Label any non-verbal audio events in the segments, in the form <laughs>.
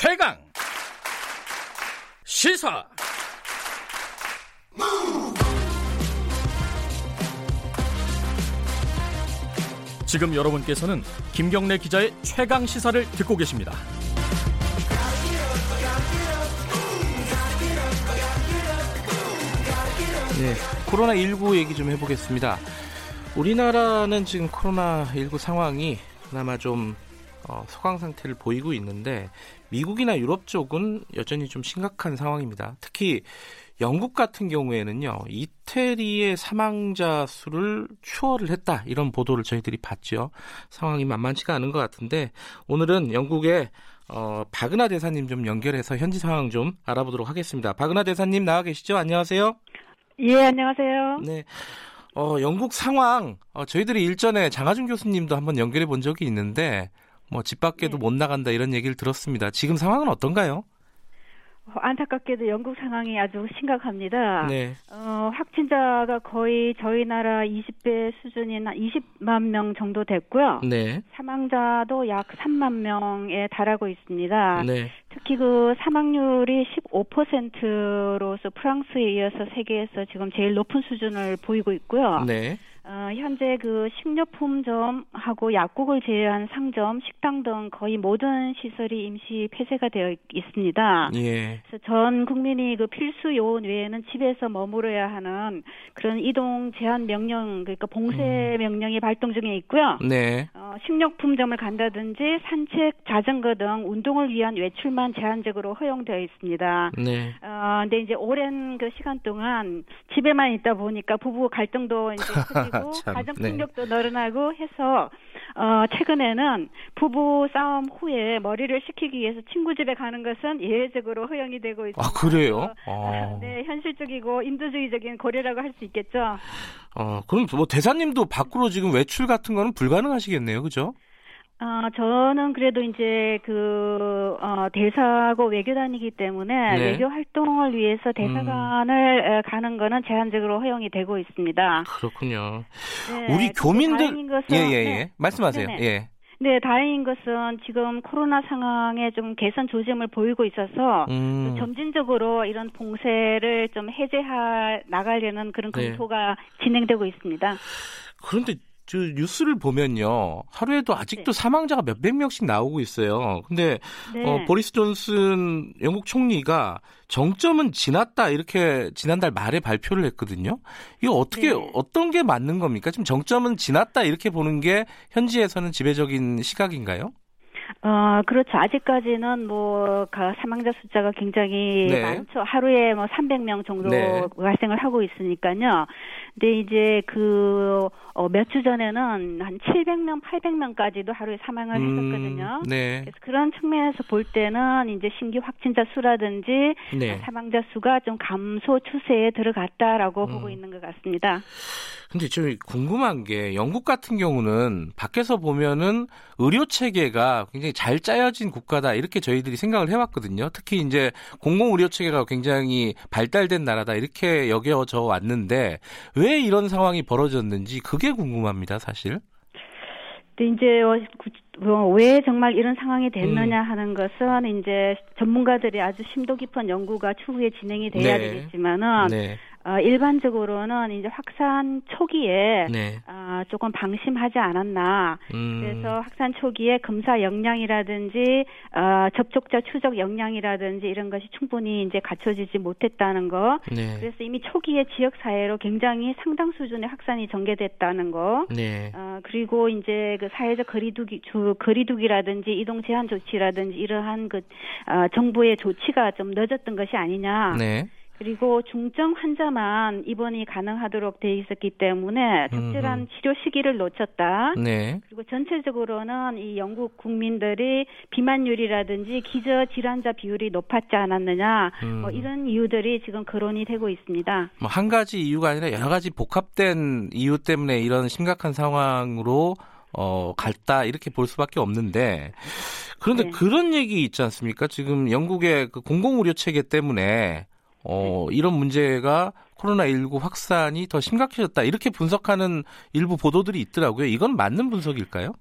최강 시사 지금 여러분께서는 김경래 기자의 최강 시사를 듣고 계십니다. 네, 코로나19 얘기 좀 해보겠습니다. 우리나라는 지금 코로나19 상황이 그나마 좀 어, 소강 상태를 보이고 있는데 미국이나 유럽 쪽은 여전히 좀 심각한 상황입니다. 특히 영국 같은 경우에는요 이태리의 사망자 수를 추월을 했다 이런 보도를 저희들이 봤죠. 상황이 만만치가 않은 것 같은데 오늘은 영국의 어, 박은하 대사님 좀 연결해서 현지 상황 좀 알아보도록 하겠습니다. 박은하 대사님 나와 계시죠? 안녕하세요. 예, 안녕하세요. 네. 어, 영국 상황, 어, 저희들이 일전에 장하준 교수님도 한번 연결해 본 적이 있는데, 뭐, 집 밖에도 네. 못 나간다 이런 얘기를 들었습니다. 지금 상황은 어떤가요? 어, 안타깝게도 영국 상황이 아주 심각합니다. 네. 어, 확진자가 거의 저희 나라 20배 수준인 한 20만 명 정도 됐고요. 네. 사망자도 약 3만 명에 달하고 있습니다. 네. 특히 그 사망률이 15%로서 프랑스에 이어서 세계에서 지금 제일 높은 수준을 보이고 있고요. 네. 어, 현재 그 식료품점하고 약국을 제외한 상점, 식당 등 거의 모든 시설이 임시 폐쇄가 되어 있- 있습니다. 예. 그래서 전 국민이 그 필수 요원 외에는 집에서 머무러야 하는 그런 이동 제한 명령, 그러니까 봉쇄 명령이 발동 중에 있고요. 네. 어, 식료품점을 간다든지 산책, 자전거 등 운동을 위한 외출만 제한적으로 허용되어 있습니다. 네. 어, 근데 이제 오랜 그 시간 동안 집에만 있다 보니까 부부 갈등도 이제 참, 가정 네. 폭력도 늘어나고 해서 어, 최근에는 부부 싸움 후에 머리를 식히기 위해서 친구 집에 가는 것은 예외적으로 허용이 되고 있습니다. 아, 그래요? 어. 네, 현실적이고 인도주의적인 고려라고 할 수 있겠죠. 어, 그럼 뭐 대사님도 밖으로 지금 외출 같은 거는 불가능하시겠네요. 그죠? 어, 저는 그래도 이제 그, 어, 대사고 외교단이기 때문에 네. 외교 활동을 위해서 대사관을 에, 가는 거는 제한적으로 허용이 되고 있습니다. 그렇군요. 네, 우리 교민들 것은, 예, 예, 예. 네. 말씀하세요. 네네. 예. 네, 다행인 것은 지금 코로나 상황에 좀 개선 조짐을 보이고 있어서 음. 점진적으로 이런 봉쇄를 좀 해제하 나가려는 그런 네. 검토가 진행되고 있습니다. 그런데 저 뉴스를 보면요. 하루에도 아직도 네. 사망자가 몇백 명씩 나오고 있어요. 근데 네. 어, 보리스 존슨 영국 총리가 정점은 지났다 이렇게 지난달 말에 발표를 했거든요. 이거 어떻게 네. 어떤 게 맞는 겁니까? 지금 정점은 지났다 이렇게 보는 게 현지에서는 지배적인 시각인가요? 어, 그렇죠. 아직까지는 뭐, 가- 사망자 숫자가 굉장히 네. 많죠. 하루에 뭐 300명 정도 네. 발생을 하고 있으니까요. 근데 이제 그, 어, 몇 주 전에는 한 700명, 800명까지도 하루에 사망을 했었거든요. 네. 그래서 그런 측면에서 볼 때는 이제 신규 확진자 수라든지 네. 사망자 수가 좀 감소 추세에 들어갔다라고 음. 보고 있는 것 같습니다. 근데 저 궁금한 게 영국 같은 경우는 밖에서 보면은 의료 체계가 굉장히 잘 짜여진 국가다 이렇게 저희들이 생각을 해왔거든요. 특히 이제 공공 의료 체계가 굉장히 발달된 나라다 이렇게 여겨져 왔는데 왜 이런 상황이 벌어졌는지 그게 궁금합니다, 사실. 근데 이제 어, 구- 어, 왜 정말 이런 상황이 됐느냐 하는 것은 이제 전문가들이 아주 심도 깊은 연구가 추후에 진행이 돼야 네. 되겠지만은 네, 어, 일반적으로는 이제 확산 초기에 네. 아, 조금 방심하지 않았나. 음, 그래서 확산 초기에 검사 역량이라든지 어, 접촉자 추적 역량이라든지 이런 것이 충분히 이제 갖춰지지 못했다는 거. 네, 그래서 이미 초기에 지역 사회로 굉장히 상당 수준의 확산이 전개됐다는 거. 네, 어, 그리고 이제 그 사회적 거리두기, 주, 거리두기라든지 이동 제한 조치라든지 이러한 그, 어, 정부의 조치가 좀 늦었던 것이 아니냐. 네. 그리고 중증 환자만 입원이 가능하도록 돼 있었기 때문에 적절한 음흠. 치료 시기를 놓쳤다. 네. 그리고 전체적으로는 이 영국 국민들이 비만율이라든지 기저 질환자 비율이 높았지 않았느냐. 음. 뭐 이런 이유들이 지금 거론이 되고 있습니다. 뭐 한 가지 이유가 아니라 여러 가지 복합된 이유 때문에 이런 심각한 상황으로 어, 갔다 이렇게 볼 수밖에 없는데 그런데 네. 그런 얘기 있지 않습니까? 지금 영국의 그 공공의료 체계 때문에 어, 네. 이런 문제가 코로나19 확산이 더 심각해졌다 이렇게 분석하는 일부 보도들이 있더라고요. 이건 맞는 분석일까요?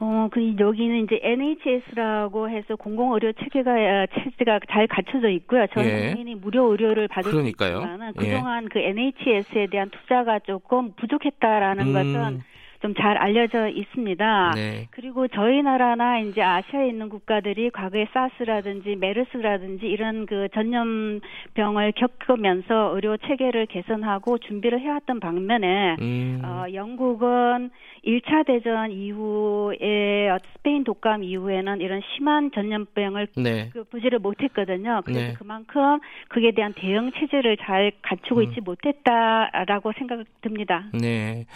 어, 그 여기는 이제 NHS라고 해서 공공 의료 체계가 어, 체제가 잘 갖춰져 있고요. 전 예. 국민이 무료 의료를 받을 그러니까요. 수 있지만 예. 그동안 그 NHS에 대한 투자가 조금 부족했다라는 음. 것은 좀 잘 알려져 있습니다. 네. 그리고 저희 나라나 이제 아시아에 있는 국가들이 과거에 사스라든지 메르스라든지 이런 그 전염병을 겪으면서 의료 체계를 개선하고 준비를 해왔던 반면에 음. 어, 영국은 1차 대전 이후에 어, 스페인 독감 이후에는 이런 심한 전염병을 네. 그 부지를 못했거든요. 그래서 네. 그만큼 그에 대한 대응 체제를 잘 갖추고 음. 있지 못했다라고 생각됩니다. 네.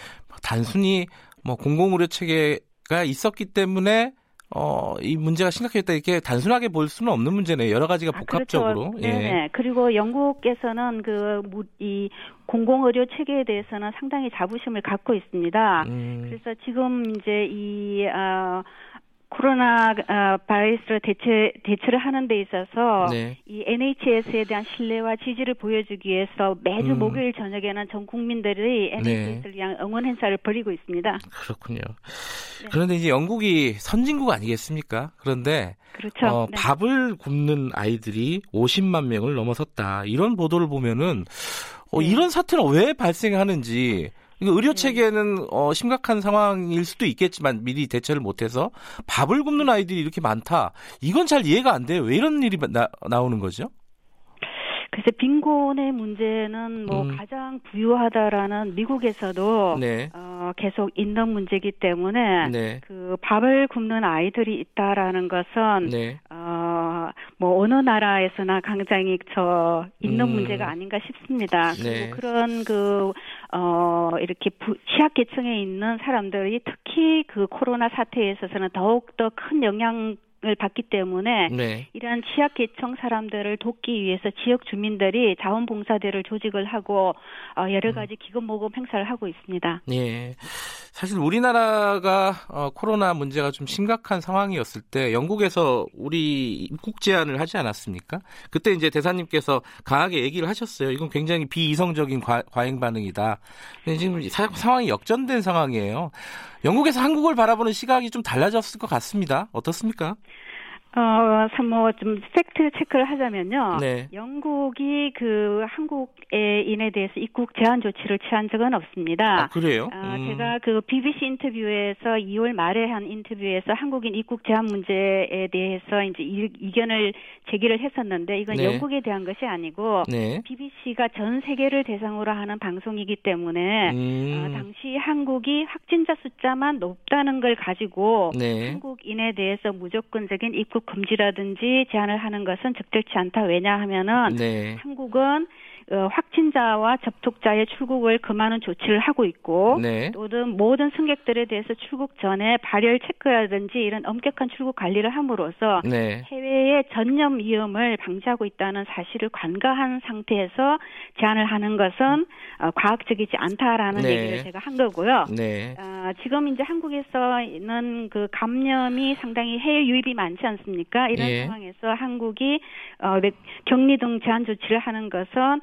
단순히 뭐 공공의료 체계가 있었기 때문에 어, 이 문제가 심각했다 이렇게 단순하게 볼 수는 없는 문제네요. 여러 가지가 아, 복합적으로. 그렇죠. 예. 네. 그리고 영국에서는 그 이 공공의료 체계에 대해서는 상당히 자부심을 갖고 있습니다. 음, 그래서 지금 이제 이 어, 코로나 어, 바이러스를 대체 대처를 하는 데 있어서 네. 이 NHS에 대한 신뢰와 지지를 보여주기 위해서 매주 음. 목요일 저녁에는 전 국민들이 NHS를 위한 응원 행사를 벌이고 있습니다. 그렇군요. 네. 그런데 이제 영국이 선진국 아니겠습니까? 그런데 그렇죠. 어, 네. 밥을 굶는 아이들이 50만 명을 넘어섰다. 이런 보도를 보면은 어, 네. 이런 사태는 왜 발생하는지 이거 의료 체계는 어, 심각한 상황일 수도 있겠지만 미리 대처를 못해서 밥을 굶는 아이들이 이렇게 많다. 이건 잘 이해가 안 돼요. 왜 이런 일이 나, 나오는 거죠? 그래서 빈곤의 문제는 뭐 음. 가장 부유하다라는 미국에서도 네. 어, 계속 있는 문제이기 때문에 네. 그 밥을 굶는 아이들이 있다라는 것은 네. 어, 뭐 어느 나라에서나 굉장히 저 있는 음. 문제가 아닌가 싶습니다. 네. 그리고 그런 그 어, 이렇게 부, 취약계층에 있는 사람들이 특히 그 코로나 사태에 있어서는 더욱 더 큰 영향 을 받기 때문에 네. 이러한 취약계층 사람들을 돕기 위해서 지역 주민들이 자원봉사대를 조직을 하고 어, 음. 여러 가지 기금 모금 행사를 하고 있습니다. 예. 사실 우리나라가 어, 코로나 문제가 좀 심각한 상황이었을 때 영국에서 우리 입국 제한을 하지 않았습니까? 그때 이제 대사님께서 강하게 얘기를 하셨어요. 이건 굉장히 비이성적인 과, 과잉 반응이다. 근데 지금 사- 상황이 역전된 상황이에요. 영국에서 한국을 바라보는 시각이 좀 달라졌을 것 같습니다. 어떻습니까? 어, 뭐좀 팩트 체크를 하자면요. 네. 영국이 그 한국인에 대해서 입국 제한 조치를 취한 적은 없습니다. 아, 그래요? 아, 음. 제가 그 BBC 인터뷰에서 2월 말에 한 인터뷰에서 한국인 입국 제한 문제에 대해서 이제 이, 이견을 제기를 했었는데 이건 네. 영국에 대한 것이 아니고 네. BBC가 전 세계를 대상으로 하는 방송이기 때문에 어, 음. 당시 한국이 확진자 숫자만 높다는 걸 가지고 네. 한국인에 대해서 무조건적인 입국 금지라든지 제한을 하는 것은 적절치 않다. 왜냐하면은 네. 한국은 어, 확진자와 접촉자의 출국을 금하는 조치를 하고 있고 네. 또는 모든 승객들에 대해서 출국 전에 발열 체크라든지 이런 엄격한 출국 관리를 함으로써 네. 해외의 전염 위험을 방지하고 있다는 사실을 관가한 상태에서 제한을 하는 것은 어, 과학적이지 않다라는 네. 얘기를 제가 한 거고요. 네. 아, 지금 이제 한국에서는 그 감염이 상당히 해외 유입이 많지 않습니까? 이런 예. 상황에서 한국이 어, 네, 격리 등 제한 조치를 하는 것은 어,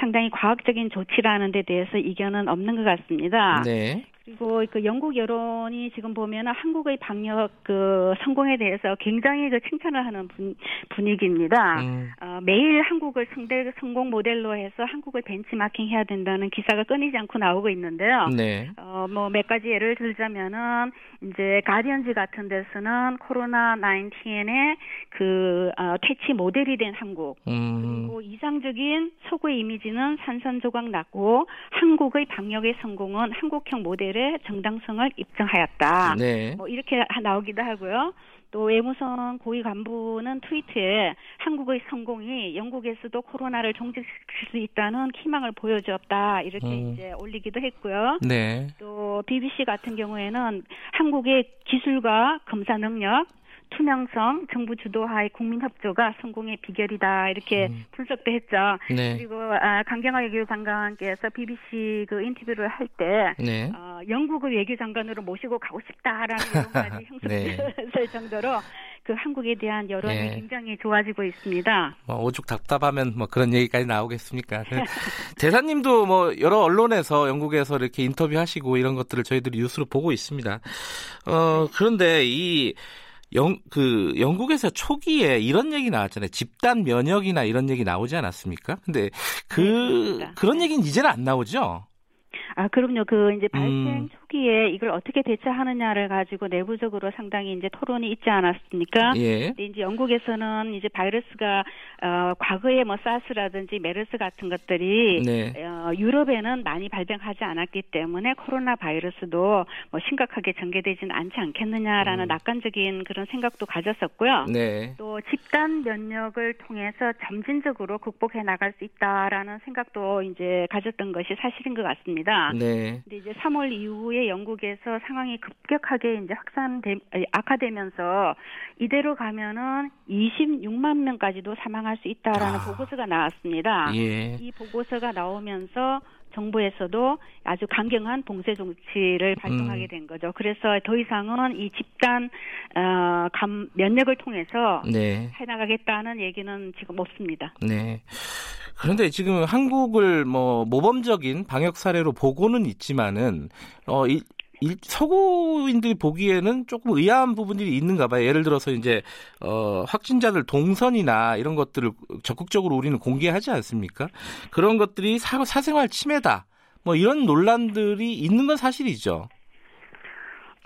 상당히 과학적인 조치라는 데 대해서 이견은 없는 것 같습니다. 네. 그리고 그 영국 여론이 지금 보면은 한국의 방역 그 성공에 대해서 굉장히 그 칭찬을 하는 분, 분위기입니다. 음. 어, 매일 한국을 상대 성공 모델로 해서 한국을 벤치마킹 해야 된다는 기사가 끊이지 않고 나오고 있는데요. 네. 어, 뭐 몇 가지 예를 들자면은 이제 가디언즈 같은 데서는 코로나 19의 그 어, 퇴치 모델이 된 한국 음. 그리고 이상적인 서구의 이미지는 산산조각 났고 한국의 방역의 성공은 한국형 모델 의 정당성을 입증하였다. 네. 뭐 이렇게 하- 나오기도 하고요. 또 외무성 고위 간부는 트위터에 한국의 성공이 영국에서도 코로나를 종식시킬 수 있다는 희망을 보여주었다 이렇게 음. 이제 올리기도 했고요. 네. 또 BBC 같은 경우에는 한국의 기술과 검사 능력 투명성, 정부 주도하의 국민 협조가 성공의 비결이다 이렇게 음. 분석도 했죠. 네. 그리고 아, 강경화 외교장관께서 BBC 그 인터뷰를 할때 네. 어, 영국을 외교장관으로 모시고 가고 싶다라는 여러 가지 형식을 네. 정도로 그 한국에 대한 여론이 네. 굉장히 좋아지고 있습니다. 뭐 오죽 답답하면 뭐 그런 얘기까지 나오겠습니까? 그 <laughs> 대사님도 뭐 여러 언론에서 영국에서 이렇게 인터뷰하시고 이런 것들을 저희들이 뉴스로 보고 있습니다. 어 그런데 이 영, 그, 영국에서 초기에 이런 얘기 나왔잖아요. 집단 면역이나 이런 얘기 나오지 않았습니까? 근데 그, 네, 그런 얘기는 이제는 안 나오죠? 아, 그럼요. 그 이제 발생 음. 초기에 이걸 어떻게 대처하느냐를 가지고 내부적으로 상당히 이제 토론이 있지 않았습니까? 예. 근데 이제 영국에서는 이제 바이러스가 어 과거에 뭐 사스라든지 메르스 같은 것들이 네. 어 유럽에는 많이 발병하지 않았기 때문에 코로나 바이러스도 뭐 심각하게 전개되지는 않지 않겠느냐라는 음. 낙관적인 그런 생각도 가졌었고요. 네. 또 집단 면역을 통해서 점진적으로 극복해 나갈 수 있다라는 생각도 이제 가졌던 것이 사실인 것 같습니다. 네. 근데 이제 3월 이후에 영국에서 상황이 급격하게 이제 확산돼 악화되면서 이대로 가면은 26만 명까지도 사망할 수 있다라는 아. 보고서가 나왔습니다. 예. 이 보고서가 나오면서 정부에서도 아주 강경한 봉쇄 정치를 발동하게 음. 된 거죠. 그래서 더 이상은 이 집단 어, 감 면역을 통해서 네. 해나가겠다는 얘기는 지금 없습니다. 네. 그런데 지금 한국을 뭐 모범적인 방역 사례로 보고는 있지만은 어 이, 일, 서구인들이 보기에는 조금 의아한 부분들이 있는가 봐요. 예를 들어서 이제 어 확진자들 동선이나 이런 것들을 적극적으로 우리는 공개하지 않습니까? 그런 것들이 사, 사생활 침해다. 뭐 이런 논란들이 있는 건 사실이죠.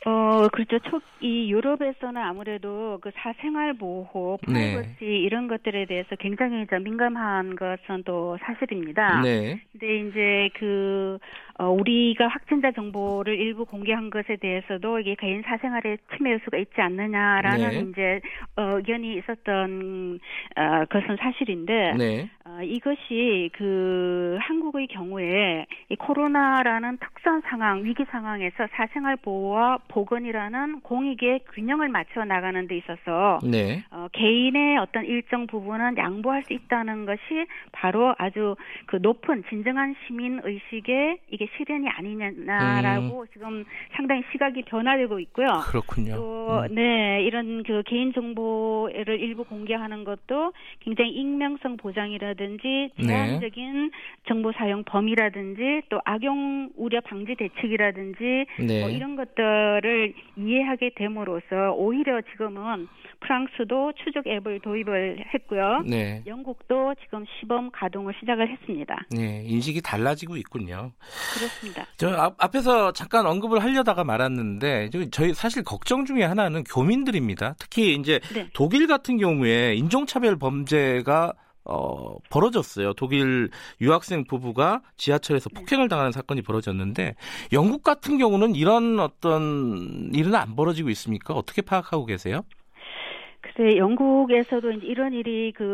어, 그렇죠. 초, 이 유럽에서는 아무래도 그 사생활 보호, 네. 프라이버시 네. 이런 것들에 대해서 굉장히 좀 민감한 것은 또 사실입니다. 네. 근데 이제 그, 어, 우리가 확진자 정보를 일부 공개한 것에 대해서도 이게 개인 사생활에 침해 요소가 있지 않느냐라는 네. 이제 어, 의견이 있었던 어, 것은 사실인데 네. 어, 이것이 그 한국의 경우에 이 코로나라는 특 수한 상황, 위기 상황에서 사생활 보호와 보건이라는 공익의 균형을 맞춰 나가는 데 있어서 네. 어, 개인의 어떤 일정 부분은 양보할 수 있다는 것이 바로 아주 그 높은 진정한 시민 의식의 이게 실현이 아니냐라고 음. 지금 상당히 시각이 변화되고 있고요. 그렇군요. 또, 음. 네 이런 그 개인 정보를 일부 공개하는 것도 굉장히 익명성 보장이라든지 네. 제한적인 네. 정보 사용 범위라든지 또 악용 우려 방지 대책이라든지 네. 뭐 이런 것들 거를 이해하게 됨으로써 오히려 지금은 프랑스도 추적 앱을 도입을 했고요. 네. 영국도 지금 시범 가동을 시작을 했습니다. 네, 인식이 달라지고 있군요. 그렇습니다. 저 앞, 앞에서 잠깐 언급을 하려다가 말았는데 저희 사실 걱정 중에 하나는 교민들입니다. 특히 이제 네. 독일 같은 경우에 인종차별 범죄가 어, 벌어졌어요. 독일 유학생 부부가 지하철에서 네. 폭행을 당하는 사건이 벌어졌는데 영국 같은 경우는 이런 어떤 일은 안 벌어지고 있습니까? 어떻게 파악하고 계세요? 글쎄 영국에서도 이런 일이 그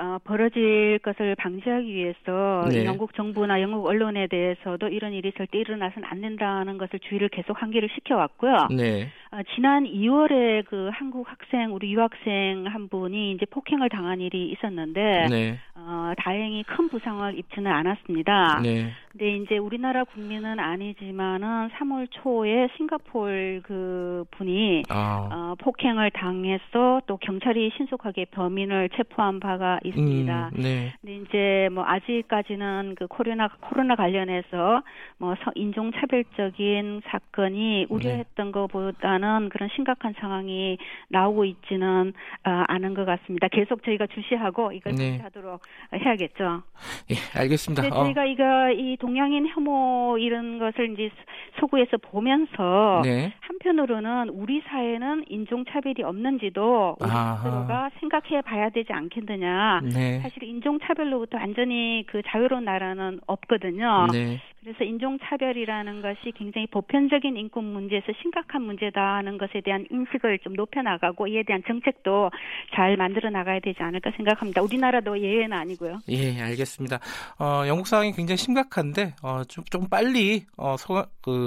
어, 벌어질 것을 방지하기 위해서 네. 영국 정부나 영국 언론에 대해서도 이런 일이 절대 일어나서는 안 된다는 것을 주의를 계속 환기를 시켜왔고요. 네. 어, 지난 2월에 그 한국 학생 우리 유학생 한 분이 이제 폭행을 당한 일이 있었는데 네. 어, 다행히 큰 부상을 입지는 않았습니다. 네. 근데 이제 우리나라 국민은 아니지만은 3월 초에 싱가폴 그 분이 아. 어, 폭행을 당해서 또 경찰이 신속하게 범인을 체포한 바가 있습니다. 음, 네. 근데 이제 뭐 아직까지는 그 코로나 코로나 관련해서 뭐 인종 차별적인 사건이 우려했던 네. 것보다 는 그런 심각한 상황이 나오고 있지는 어, 않은 것 같습니다. 계속 저희가 주시하고 이걸 네. 주시하도록 해야겠죠. 예, 알겠습니다. 어. 저희가 이거 이 동양인 혐오 이런 것을 이제 소구에서 보면서 네. 한편으로는 우리 사회는 인종 차별이 없는지도 우리 스스로가 생각해 봐야 되지 않겠느냐. 네. 사실 인종 차별로부터 완전히 그 자유로운 나라는 없거든요. 네. 그래서 인종차별이라는 것이 굉장히 보편적인 인권 문제에서 심각한 문제다 하는 것에 대한 인식을 좀 높여나가고 이에 대한 정책도 잘 만들어 나가야 되지 않을까 생각합니다. 우리나라도 예외는 아니고요. 예, 알겠습니다. 어, 영국 상황이 굉장히 심각한데 어, 좀, 좀 빨리 어, 소, 그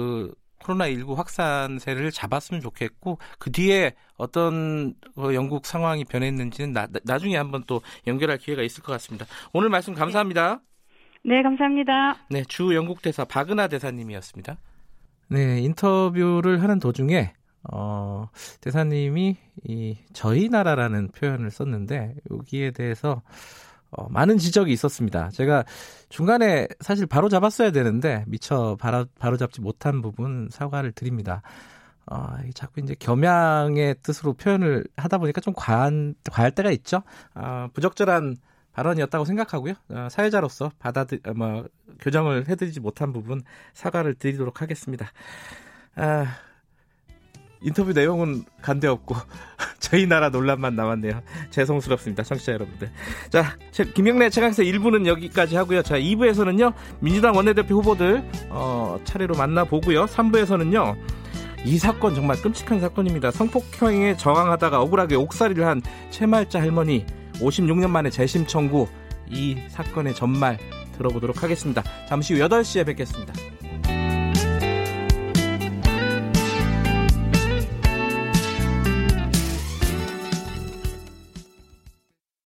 코로나19 확산세를 잡았으면 좋겠고 그 뒤에 어떤 어, 영국 상황이 변했는지는 나, 나 중에 한번 또 연결할 기회가 있을 것 같습니다. 오늘 말씀 감사합니다. 네, 감사합니다. 네, 주 영국 대사 박은하 대사님이었습니다. 네, 인터뷰를 하는 도중에 어, 대사님이 이 저희 나라라는 표현을 썼는데 여기에 대해서 어, 많은 지적이 있었습니다. 제가 중간에 사실 바로 잡았어야 되는데 미처 바로, 바로 잡지 못한 부분 사과를 드립니다. 어, 자꾸 이제 겸양의 뜻으로 표현을 하다 보니까 좀 과한, 과할 때가 있죠. 어, 부적절한 발언이었다고 생각하고요. 어, 사회자로서 받아들, 어, 뭐, 교정을 해드리지 못한 부분 사과를 드리도록 하겠습니다. 아, 인터뷰 내용은 간대없고 <laughs> 저희 나라 논란만 남았네요. 죄송스럽습니다. 청취자 여러분들. 자, 김영래 최강사 1부는 여기까지 하고요. 자, 2부에서는요. 민주당 원내대표 후보들 어, 차례로 만나보고요. 3부에서는요. 이 사건 정말 끔찍한 사건입니다. 성폭행에 저항하다가 억울하게 옥살이를 한 최말자 할머니 56년 만에 재심 청구 이 사건의 전말 들어보도록 하겠습니다. 잠시 후 8시에 뵙겠습니다.